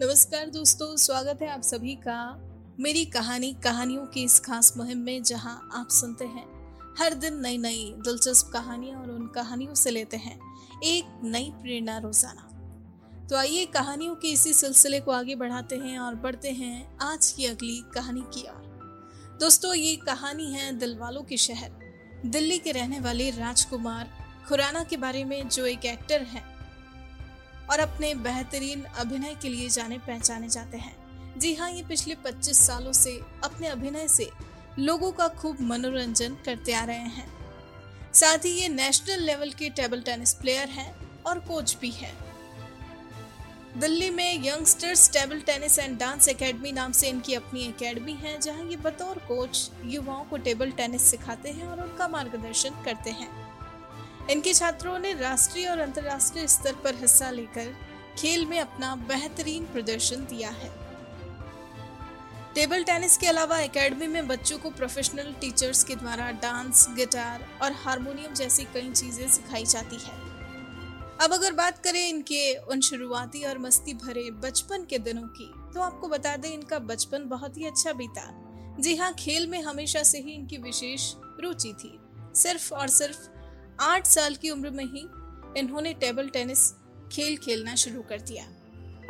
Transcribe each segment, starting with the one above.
नमस्कार दोस्तों, स्वागत है आप सभी का मेरी कहानी, कहानियों की इस खास मुहिम में जहाँ आप सुनते हैं। हर दिन नई नई दिलचस्प कहानियाँ और उन कहानियों से लेते हैं एक नई प्रेरणा रोज़ाना। तो आइए कहानियों के इसी सिलसिले को आगे बढ़ाते हैं और बढ़ते हैं आज की अगली कहानी की ओर। दोस्तों, ये कहानी है दिलवालों के शहर। दिल्ली के रहने वाले राजकुमार खुराना के बारे में जो एक एक्टर है और अपने बेहतरीन अभिनय के लिए जाने पहचाने जाते हैं। जी हाँ ये पिछले 25 सालों से अपने अभिनय से लोगों का खूब मनोरंजन करते आ रहे हैं। साथ ही ये नेशनल लेवल के टेबल टेनिस प्लेयर हैं और कोच भी है। दिल्ली में youngsters table tennis and dance academy नाम से इनकी अपनी एकेडमी है, जहाँ ये बतौर कोच युवाओं को टेबल टेनिस सिखाते हैं और उनका मार्गदर्शन करते हैं। इनके छात्रों ने राष्ट्रीय और अंतर्राष्ट्रीय स्तर पर हिस्सा लेकर खेल में अपना बेहतरीन प्रदर्शन दिया है। टेबल टेनिस के अलावा एकेडमी में बच्चों को प्रोफेशनल टीचर्स के द्वारा डांस, गिटार और हारमोनियम जैसी कई चीज़ें सिखाई जाती है। अब अगर बात करें इनके उन शुरुआती और मस्ती भरे बचपन के दिनों की तो आपको बता दें इनका बचपन बहुत ही अच्छा बीता। जी हाँ खेल में हमेशा से ही इनकी विशेष रुचि थी। सिर्फ़ और सिर्फ़ आठ साल की उम्र में ही इन्होंने टेबल टेनिस खेल खेलना शुरू कर दिया।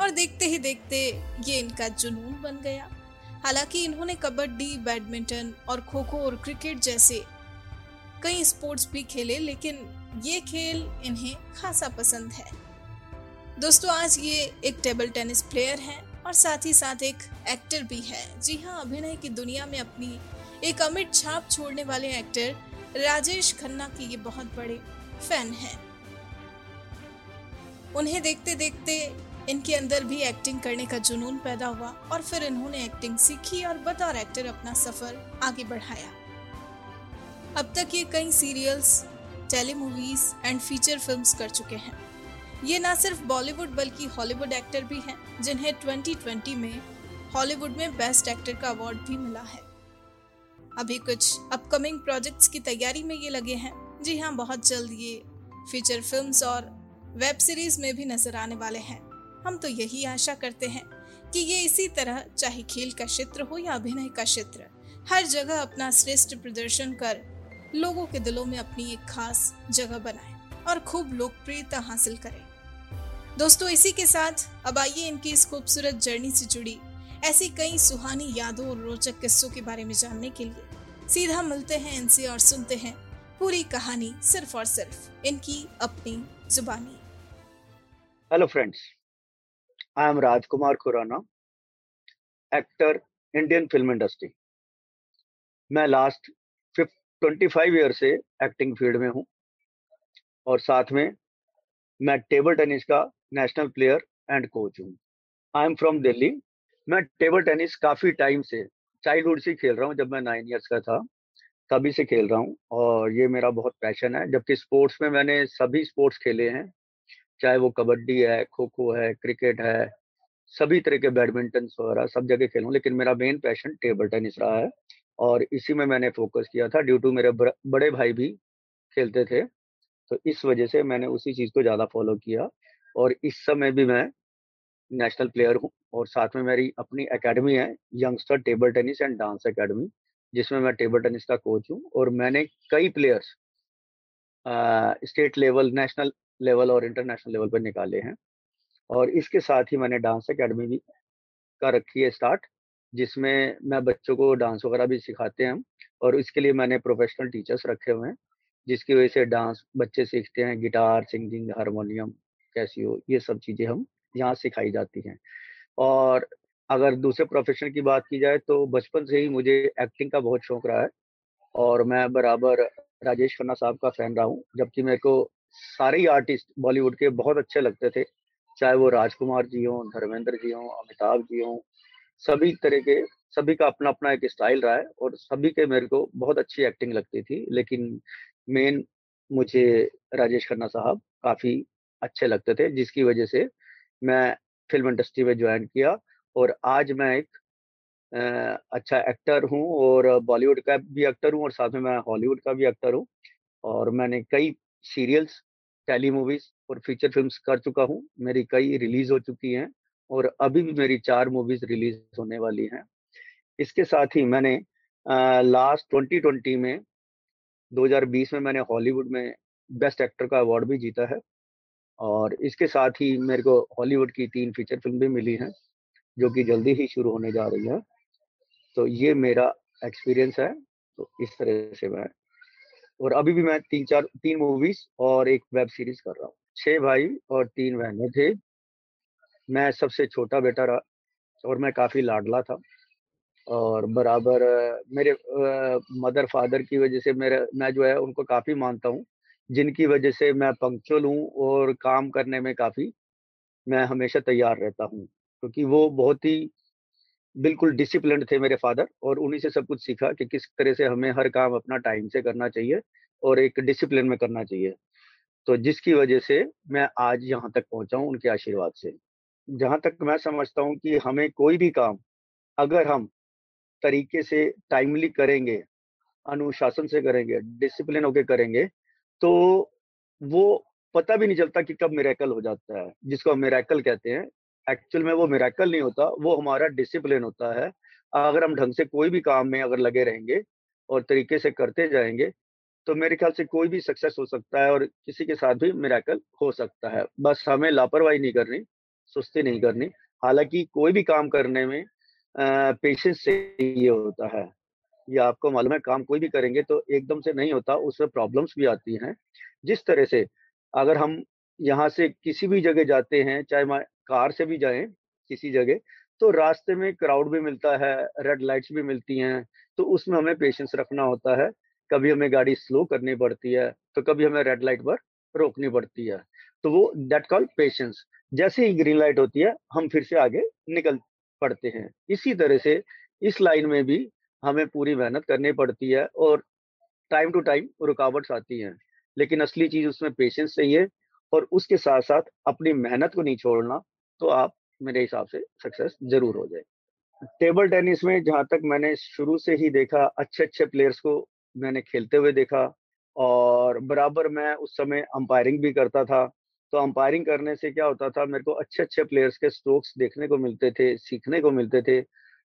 और देखते ही देखते ये इनका जुनून बन गया। हालाँकि इन्होंने कबड्डी, बैडमिंटन और खो खो और क्रिकेट जैसे कई स्पोर्ट्स भी खेले, लेकिन ये खेल इन्हें खासा पसंद है। दोस्तों, आज ये एक टेबल टेनिस प्लेयर हैं और साथ ही साथ एक एक्टर भी है। जी हाँ अभिनय की दुनिया में अपनी एक अमिट छाप छोड़ने वाले एक्टर राजेश खन्ना के ये बहुत बड़े फ़ैन हैं। उन्हें देखते देखते इनके अंदर भी एक्टिंग करने का जुनून पैदा हुआ और फिर इन्होंने एक्टिंग सीखी और बतौर एक्टर अपना सफ़र आगे बढ़ाया। अब तक ये कई serials tele movies and feature films कर चुके हैं। ये ना सिर्फ़ बॉलीवुड बल्कि हॉलीवुड एक्टर भी हैं, जिन्हें 2020 में हॉलीवुड में बेस्ट एक्टर का अवार्ड भी मिला है। अभी कुछ अपकमिंग प्रोजेक्ट्स की तैयारी में ये लगे हैं। जी हाँ बहुत जल्द ये फीचर फिल्म्स और वेब सीरीज़ में भी नज़र आने वाले हैं। हम तो यही आशा करते हैं कि ये इसी तरह, चाहे खेल का क्षेत्र हो या अभिनय का क्षेत्र, हर जगह अपना श्रेष्ठ प्रदर्शन कर लोगों के दिलों में अपनी एक खास जगह बनाए और खूब लोकप्रियता हासिल करें। दोस्तों, इसी के साथ अब आइए इनकी इस खूबसूरत जर्नी से जुड़ी ऐसी कई सुहानी यादों और रोचक किस्सों के बारे में जानने के लिए सीधा मिलते हैं इनसे और सुनते हैं पूरी कहानी सिर्फ़ और सिर्फ़ इनकी अपनी जुबानी। Hello friends I am Rajkumar Khurana actor Indian film industry मैं लास्ट ट्वेंटी फाइव ईयर से एक्टिंग फ़ील्ड में हूँ और साथ में मैं टेबल टेनिस का नेशनल प्लेयर एंड कोच हूँ। आई एम फ्रॉम दिल्ली मैं टेबल टेनिस काफ़ी टाइम से, चाइल्डहुड से खेल रहा हूँ, जब मैं नाइन ईयर्स का था, तभी से खेल रहा हूँ, और ये मेरा बहुत पैशन है, जबकि स्पोर्ट्स में मैंने सभी स्पोर्ट्स खेले हैं, चाहे वो कबड्डी है खो खो है, क्रिकेट है, सभी तरह के बैडमिंटन वगैरह सब जगह खेलूँ लेकिन मेरा मेन पैशन टेबल टेनिस रहा है, और इसी में मैंने फोकस किया था ड्यू टू मेरे बड़े भाई भी खेलते थे तो इस वजह से मैंने उसी चीज़ को ज़्यादा फॉलो किया, और इस समय भी मैं नेशनल प्लेयर हूँ और साथ में मेरी अपनी एकेडमी है youngster table tennis and dance academy जिसमें मैं टेबल टेनिस का कोच हूँ और मैंने कई players state level national level और इंटरनेशनल लेवल पर निकाले हैं और इसके साथ ही मैंने डांस एकेडमी भी का रखी है स्टार्ट जिसमें मैं बच्चों को डांस वगैरह भी सिखाते हैं और इसके लिए मैंने प्रोफेशनल टीचर्स रखे हुए हैं, जिसकी वजह से डांस बच्चे सीखते हैं गिटार सिंगिंग हारमोनियम कैसी हो ये सब चीज़ें हम यहाँ सिखाई जाती हैं। और अगर दूसरे प्रोफेशन की बात की जाए तो बचपन से ही मुझे एक्टिंग का बहुत शौक रहा है। और मैं बराबर राजेश खन्ना साहब का फ़ैन रहा हूँ, जबकि मेरे को सारे ही आर्टिस्ट बॉलीवुड के बहुत अच्छे लगते थे। चाहे वो राजकुमार जी हों, धर्मेंद्र जी हों, अमिताभ जी हों, सभी तरह के, सभी का अपना अपना एक स्टाइल रहा है और सभी के मेरे को बहुत अच्छी एक्टिंग लगती थी। लेकिन मेन मुझे राजेश खन्ना साहब काफ़ी अच्छे लगते थे, जिसकी वजह से मैं फ़िल्म इंडस्ट्री में ज्वाइन किया और आज मैं एक अच्छा एक्टर हूँ और बॉलीवुड का भी एक्टर हूँ और साथ में मैं हॉलीवुड का भी एक्टर हूँ और मैंने कई सीरियल्स, टेली मूवीज़ और फीचर फिल्म्स कर चुका हूँ। मेरी कई रिलीज़ हो चुकी हैं और अभी भी मेरी चार मूवीज़ रिलीज़ होने वाली हैं। इसके साथ ही मैंने लास्ट 2020 में 2020 में मैंने हॉलीवुड में बेस्ट एक्टर का अवार्ड भी जीता है। और इसके साथ ही मेरे को हॉलीवुड की तीन फीचर फ़िल्म भी मिली हैं, जो कि जल्दी ही शुरू होने जा रही है। तो ये मेरा एक्सपीरियंस है तो इस तरह से मैं और अभी भी मैं तीन चार, तीन मूवीज़ और एक वेब सीरीज़ कर रहा हूँ। छह भाई और तीन बहनें थे। मैं सबसे छोटा बेटा रहा और मैं काफ़ी लाडला था और बराबर मेरे मदर फादर की वजह से मेरे, मैं जो है उनको काफ़ी मानता हूँ। जिनकी वजह से मैं पंक्चुअल हूँ और काम करने में काफ़ी मैं हमेशा तैयार रहता हूँ। क्योंकि वो बहुत ही बिल्कुल डिसिप्लिन थे मेरे फादर और उन्हीं से सब कुछ सीखा कि किस तरह से हमें हर काम अपना टाइम से करना चाहिए और एक डिसिप्लिन में करना चाहिए। तो जिसकी वजह से मैं आज यहाँ तक पहुँचा हूँ उनके आशीर्वाद से। जहाँ तक मैं समझता हूँ कि हमें कोई भी काम अगर हम तरीके से टाइमली करेंगे, अनुशासन से करेंगे डिसिप्लिन होके करेंगे तो वो पता भी नहीं चलता कि कब मेरेकल हो जाता है, जिसको हम मेरेकल कहते हैं। एक्चुअल में वो मेरेकल नहीं होता, वो हमारा डिसिप्लिन होता है। अगर हम ढंग से कोई भी काम में अगर लगे रहेंगे और तरीके से करते जाएँगे तो मेरे ख्याल से कोई भी सक्सेस हो सकता है और किसी के साथ भी मेरेकल हो सकता है। बस हमें लापरवाही नहीं करनी, सुस्ती नहीं करनी। हालाँकि कोई भी काम करने में पेशेंस से ये होता है। ये आपको मालूम है, काम कोई भी करेंगे तो एकदम से नहीं होता उसमें प्रॉब्लम्स भी आती हैं। जिस तरह से अगर हम यहाँ से किसी भी जगह जाते हैं, चाहे कार से भी जाएँ, किसी जगह तो रास्ते में क्राउड भी मिलता है रेड लाइट्स भी मिलती हैं तो उसमें हमें पेशेंस रखना होता है। कभी हमें गाड़ी स्लो करनी पड़ती है तो कभी हमें रेड लाइट पर रोकनी पड़ती है। तो वो दैट कॉल पेशेंस जैसे ही ग्रीन लाइट होती है, हम फिर से आगे निकल पड़ते हैं। इसी तरह से इस लाइन में भी हमें पूरी मेहनत करनी पड़ती है और टाइम टू टाइम रुकावट्स आती हैं। लेकिन असली चीज़ उसमें पेशेंस चाहिए और उसके साथ साथ अपनी मेहनत को नहीं छोड़ना तो आप मेरे हिसाब से सक्सेस ज़रूर हो जाए। टेबल टेनिस में जहाँ तक मैंने शुरू से ही देखा अच्छे अच्छे प्लेयर्स को मैंने खेलते हुए देखा और बराबर मैं उस समय अंपायरिंग भी करता था तो अंपायरिंग करने से क्या होता था, मेरे को अच्छे अच्छे प्लेयर्स के स्ट्रोक्स देखने को मिलते थे, सीखने को मिलते थे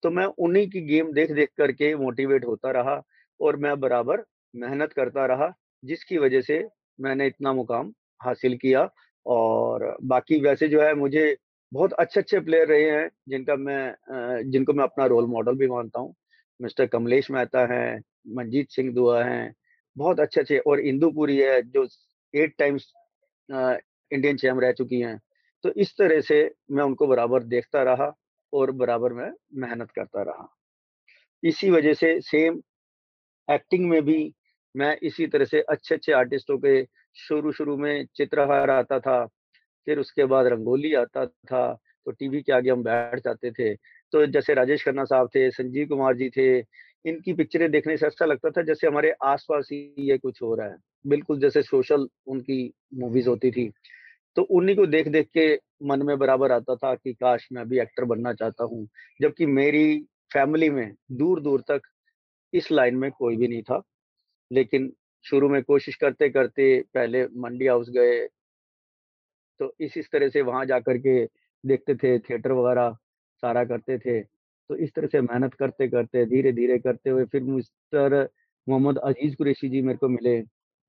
तो मैं उन्हीं की गेम देख देख करके मोटिवेट होता रहा और मैं बराबर मेहनत करता रहा, जिसकी वजह से मैंने इतना मुकाम हासिल किया और बाकी वैसे जो है मुझे बहुत अच्छे अच्छे प्लेयर रहे हैं, जिनका मैं जिनको मैं अपना रोल मॉडल भी मानता हूँ। मिस्टर कमलेश मेहता हैं मंजीत सिंह दुआ हैं, बहुत अच्छे अच्छे और इंदुपुरी है, जो एट टाइम्स इंडियन चैम रह चुकी हैं। तो इस तरह से मैं उनको बराबर देखता रहा और बराबर में मेहनत करता रहा। इसी वजह से सेम एक्टिंग में भी मैं इसी तरह से अच्छे अच्छे आर्टिस्टों के शुरू शुरू में चित्रहार आता था, फिर उसके बाद रंगोली आता था तो टीवी के आगे हम बैठ जाते थे। तो जैसे राजेश खन्ना साहब थे, संजीव कुमार जी थे, इनकी पिक्चरें देखने से ऐसा लगता था जैसे हमारे आसपास ही ये कुछ हो रहा है। बिल्कुल जैसे सोशल उनकी मूवीज़ होती थी। तो उन्हीं को देख देख के मन में बराबर आता था कि काश मैं भी एक्टर बनना चाहता हूँ, जबकि मेरी फैमिली में दूर दूर तक इस लाइन में कोई भी नहीं था। लेकिन शुरू में कोशिश करते करते पहले मंडी हाउस गए। तो इस इस तरह से वहाँ जाकर के देखते थे, थिएटर वगैरह सारा करते थे। तो इस तरह से मेहनत करते करते धीरे धीरे करते हुए फिर मिस्टर मोहम्मद अज़ीज़ कुरेशी जी मेरे को मिले।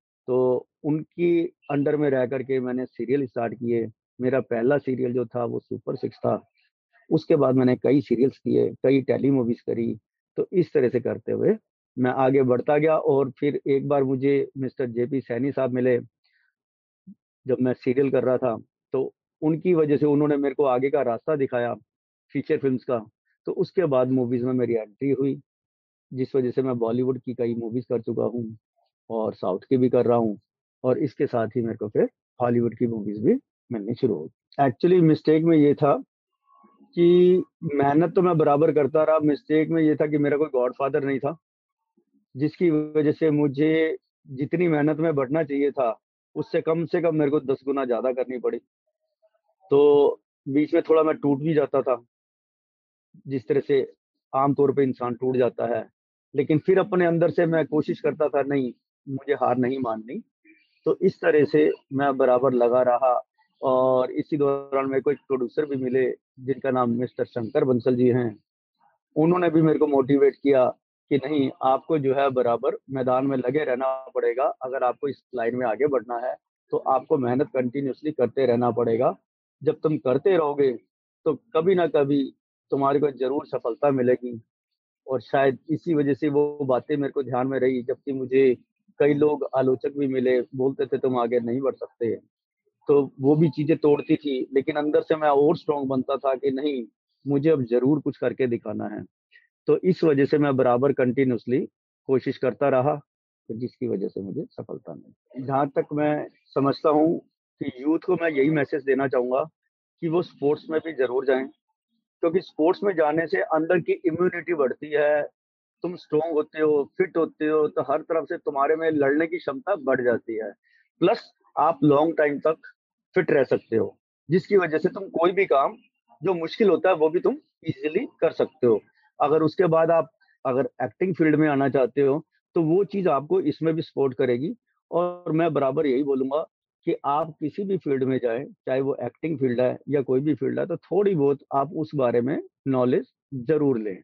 तो उनकी अंडर में रह करके मैंने सीरियल स्टार्ट किए। मेरा पहला सीरियल जो था वो सुपर सिक्स था। उसके बाद मैंने कई सीरियल्स किए, कई टेली मूवीज़ करी। तो इस तरह से करते हुए मैं आगे बढ़ता गया और फिर एक बार मुझे मिस्टर जे पी सैनी साहब मिले, जब मैं सीरियल कर रहा था। तो उनकी वजह से उन्होंने मेरे को आगे का रास्ता दिखाया, फीचर फिल्म्स का। तो उसके बाद मूवीज़ में मेरी एंट्री हुई, जिस वजह से मैं बॉलीवुड की कई मूवीज़ कर चुका हूँ और साउथ की भी कर रहा हूँ। और इसके साथ ही मेरे को फिर हॉलीवुड की मूवीज़ भी मिलनी शुरू हो गई एक्चुअली मिस्टेक में ये था कि मेहनत तो मैं बराबर करता रहा। मिस्टेक में ये था कि मेरा कोई गॉडफादर नहीं था, जिसकी वजह से मुझे जितनी मेहनत में बढ़ना चाहिए था, उससे कम से कम मेरे को दस गुना ज़्यादा करनी पड़ी। तो बीच में थोड़ा मैं टूट भी जाता था, जिस तरह से आमतौर पे इंसान टूट जाता है। लेकिन फिर अपने अंदर से मैं कोशिश करता था, नहीं, मुझे हार नहीं माननी। तो इस तरह से मैं बराबर लगा रहा और इसी दौरान मेरे को एक प्रोड्यूसर भी मिले, जिनका नाम मिस्टर शंकर बंसल जी हैं। उन्होंने भी मेरे को मोटिवेट किया कि नहीं, आपको जो है बराबर मैदान में लगे रहना पड़ेगा। अगर आपको इस लाइन में आगे बढ़ना है तो आपको मेहनत कंटिन्यूसली करते रहना पड़ेगा। जब तुम करते रहोगे तो कभी ना कभी तुम्हारे को ज़रूर सफलता मिलेगी। और शायद इसी वजह से वो बातें मेरे को ध्यान में रही, जबकि मुझे कई लोग आलोचक भी मिले, बोलते थे, तुम आगे नहीं बढ़ सकते। तो वो भी चीज़ें तोड़ती थी, लेकिन अंदर से मैं और स्ट्रॉन्ग बनता था कि नहीं, मुझे अब ज़रूर कुछ करके दिखाना है। तो इस वजह से मैं बराबर कंटिन्यूसली कोशिश करता रहा तो जिसकी वजह से मुझे सफलता मिली। जहाँ तक मैं समझता हूँ कि यूथ को मैं यही मैसेज देना चाहूँगा कि वो स्पोर्ट्स में भी ज़रूर जाएँ, क्योंकि स्पोर्ट्स में जाने से अंदर की इम्यूनिटी बढ़ती है तुम स्ट्रोंग होते हो फिट होते हो तो हर तरफ़ से तुम्हारे में लड़ने की क्षमता बढ़ जाती है। प्लस आप लॉन्ग टाइम तक फिट रह सकते हो, जिसकी वजह से तुम कोई भी काम, जो मुश्किल होता है, वो भी तुम इजीली कर सकते हो। अगर उसके बाद आप, अगर एक्टिंग फ़ील्ड में आना चाहते हो तो वो चीज़ आपको इसमें भी सपोर्ट करेगी। और मैं बराबर यही बोलूँगा कि आप किसी भी फ़ील्ड में जाए, चाहे वो एक्टिंग फ़ील्ड है या कोई भी फ़ील्ड है तो थोड़ी बहुत आप उस बारे में नॉलेज ज़रूर लें।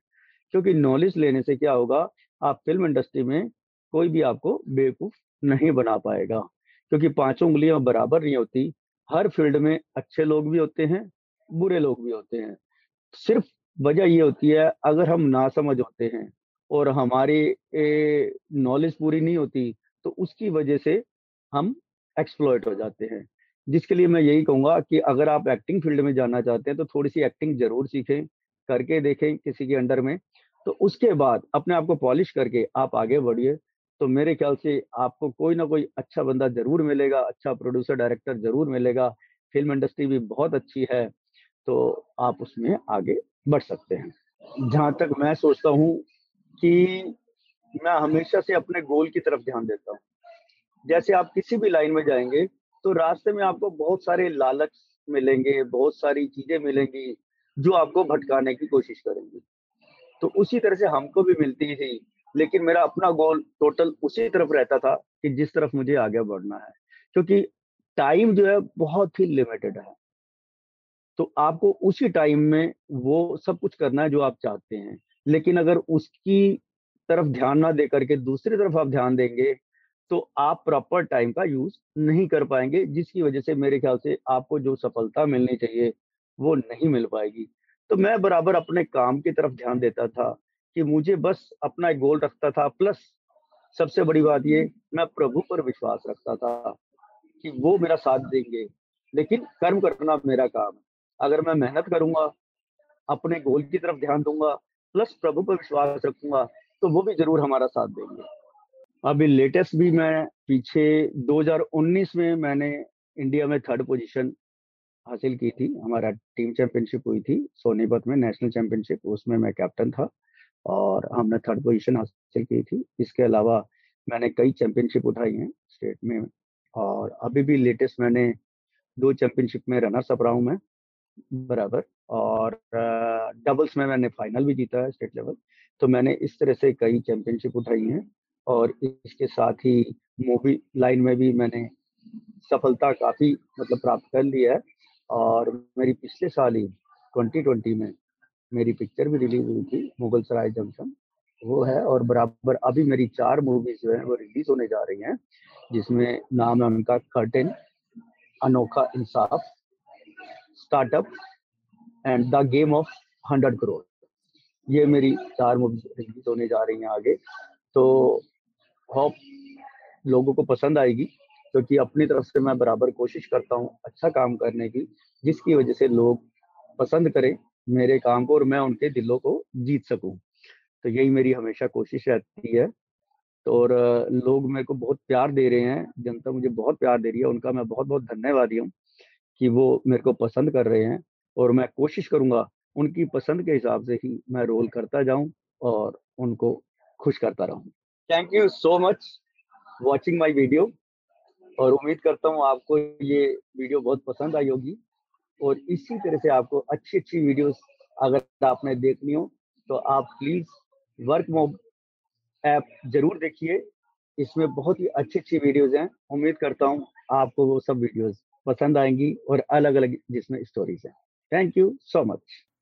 क्योंकि नॉलेज लेने से क्या होगा, आप फ़िल्म इंडस्ट्री में कोई भी आपको बेवकूफ़ नहीं बना पाएगा। क्योंकि पाँचों उंगलियाँ बराबर नहीं होती। हर फ़ील्ड में अच्छे लोग भी होते हैं, बुरे लोग भी होते हैं। सिर्फ़ वजह ये होती है, अगर हम ना समझ होते हैं और हमारी नॉलेज पूरी नहीं होती तो उसकी वजह से हम एक्सप्लॉयट हो जाते हैं। जिसके लिए मैं यही कहूँगा कि अगर आप एक्टिंग फ़ील्ड में जाना चाहते हैं तो थोड़ी सी एक्टिंग ज़रूर सीखें। करके देखें किसी के अंडर में तो उसके बाद अपने आप को पॉलिश करके आप आगे बढ़िए। तो मेरे ख्याल से आपको कोई ना कोई अच्छा बंदा ज़रूर मिलेगा अच्छा प्रोड्यूसर डायरेक्टर ज़रूर मिलेगा। फ़िल्म इंडस्ट्री भी बहुत अच्छी है तो आप उसमें आगे बढ़ सकते हैं। जहाँ तक मैं सोचता हूँ कि मैं हमेशा से अपने गोल की तरफ़ ध्यान देता हूँ। जैसे आप किसी भी लाइन में जाएँगे तो रास्ते में आपको बहुत सारे लालच मिलेंगे, बहुत सारी चीज़ें मिलेंगी। जो आपको भटकाने की कोशिश करेंगी। तो उसी तरह से हमको भी मिलती थी, लेकिन मेरा अपना गोल टोटल उसी तरफ़ रहता था कि जिस तरफ़ मुझे आगे बढ़ना है। क्योंकि टाइम जो है बहुत ही लिमिटेड है। तो आपको उसी टाइम में वो सब कुछ करना है जो आप चाहते हैं। लेकिन अगर उसकी तरफ़ ध्यान ना दे करके दूसरी तरफ़ आप ध्यान देंगे तो आप प्रॉपर टाइम का यूज़ नहीं कर पाएँगे, जिसकी वजह से मेरे ख्याल से आपको जो सफलता मिलनी चाहिए वो नहीं मिल पाएगी। तो मैं बराबर अपने काम की तरफ़ ध्यान देता था कि मुझे बस अपना एक गोल रखता था। प्लस सबसे बड़ी बात ये, मैं प्रभु पर विश्वास रखता था कि वो मेरा साथ देंगे। लेकिन कर्म करना मेरा काम है। अगर मैं मेहनत करूँगा, अपने गोल की तरफ़ ध्यान दूँगा, प्लस प्रभु पर विश्वास रखूँगा तो वो भी ज़रूर हमारा साथ देंगे। अभी लेटेस्ट भी मैं, पीछे 2019 में मैंने इंडिया में थर्ड पोजीशन हासिल की थी। हमारा टीम चैंपियनशिप हुई थी सोनीपत में, नेशनल चैंपियनशिप। उसमें मैं कैप्टन था और हमने थर्ड पोजीशन हासिल की थी। इसके अलावा मैंने कई चैंपियनशिप उठाई हैं स्टेट में और अभी भी लेटेस्ट मैंने दो चैंपियनशिप में रनर्स अप रहा हूँ मैं, बराबर और डबल्स में मैंने फाइनल भी जीता है स्टेट लेवल तो मैंने इस तरह से कई चैंपियनशिप उठाई हैं और इसके साथ ही मूवी लाइन में भी मैंने सफलता काफ़ी मतलब प्राप्त कर लिया है। और मेरी पिछले साल ही 2020 में मेरी पिक्चर भी रिलीज़ हुई थी, मुगल सराय जंक्शन वो है और बराबर अभी मेरी चार मूवीज़ जो है वो रिलीज़ होने जा रही हैं, जिसमें नाम है उनका curtain Anokha Insaaf startup and the game of hundred crore ये मेरी चार मूवीज़ रिलीज़ होने जा रही हैं आगे। तो होप लोगों को पसंद आएगी। क्योंकि तो अपनी तरफ़ से मैं बराबर कोशिश करता हूँ अच्छा काम करने की, जिसकी वजह से लोग पसंद करें मेरे काम को और मैं उनके दिलों को जीत सकूँ। तो यही मेरी हमेशा कोशिश रहती है। तो और लोग मेरे को बहुत प्यार दे रहे हैं, जनता मुझे बहुत प्यार दे रही है, उनका मैं बहुत बहुत धन्यवादी हूँ कि वो मेरे को पसंद कर रहे हैं और मैं कोशिश करूँगा उनकी पसंद के हिसाब से ही मैं रोल करता जाऊँ और उनको खुश करता रहूँ। Thank you so much watching my video और उम्मीद करता हूँ आपको ये वीडियो बहुत पसंद आई होगी। और इसी तरह से आपको अच्छी अच्छी वीडियोस अगर आपने देखनी हो तो आप प्लीज़ वर्क मोब ऐप ज़रूर देखिए। इसमें बहुत ही अच्छी अच्छी वीडियोस हैं। उम्मीद करता हूँ आपको वो सब वीडियोस पसंद आएँगी और अलग अलग जिसमें स्टोरीज हैं। Thank you so much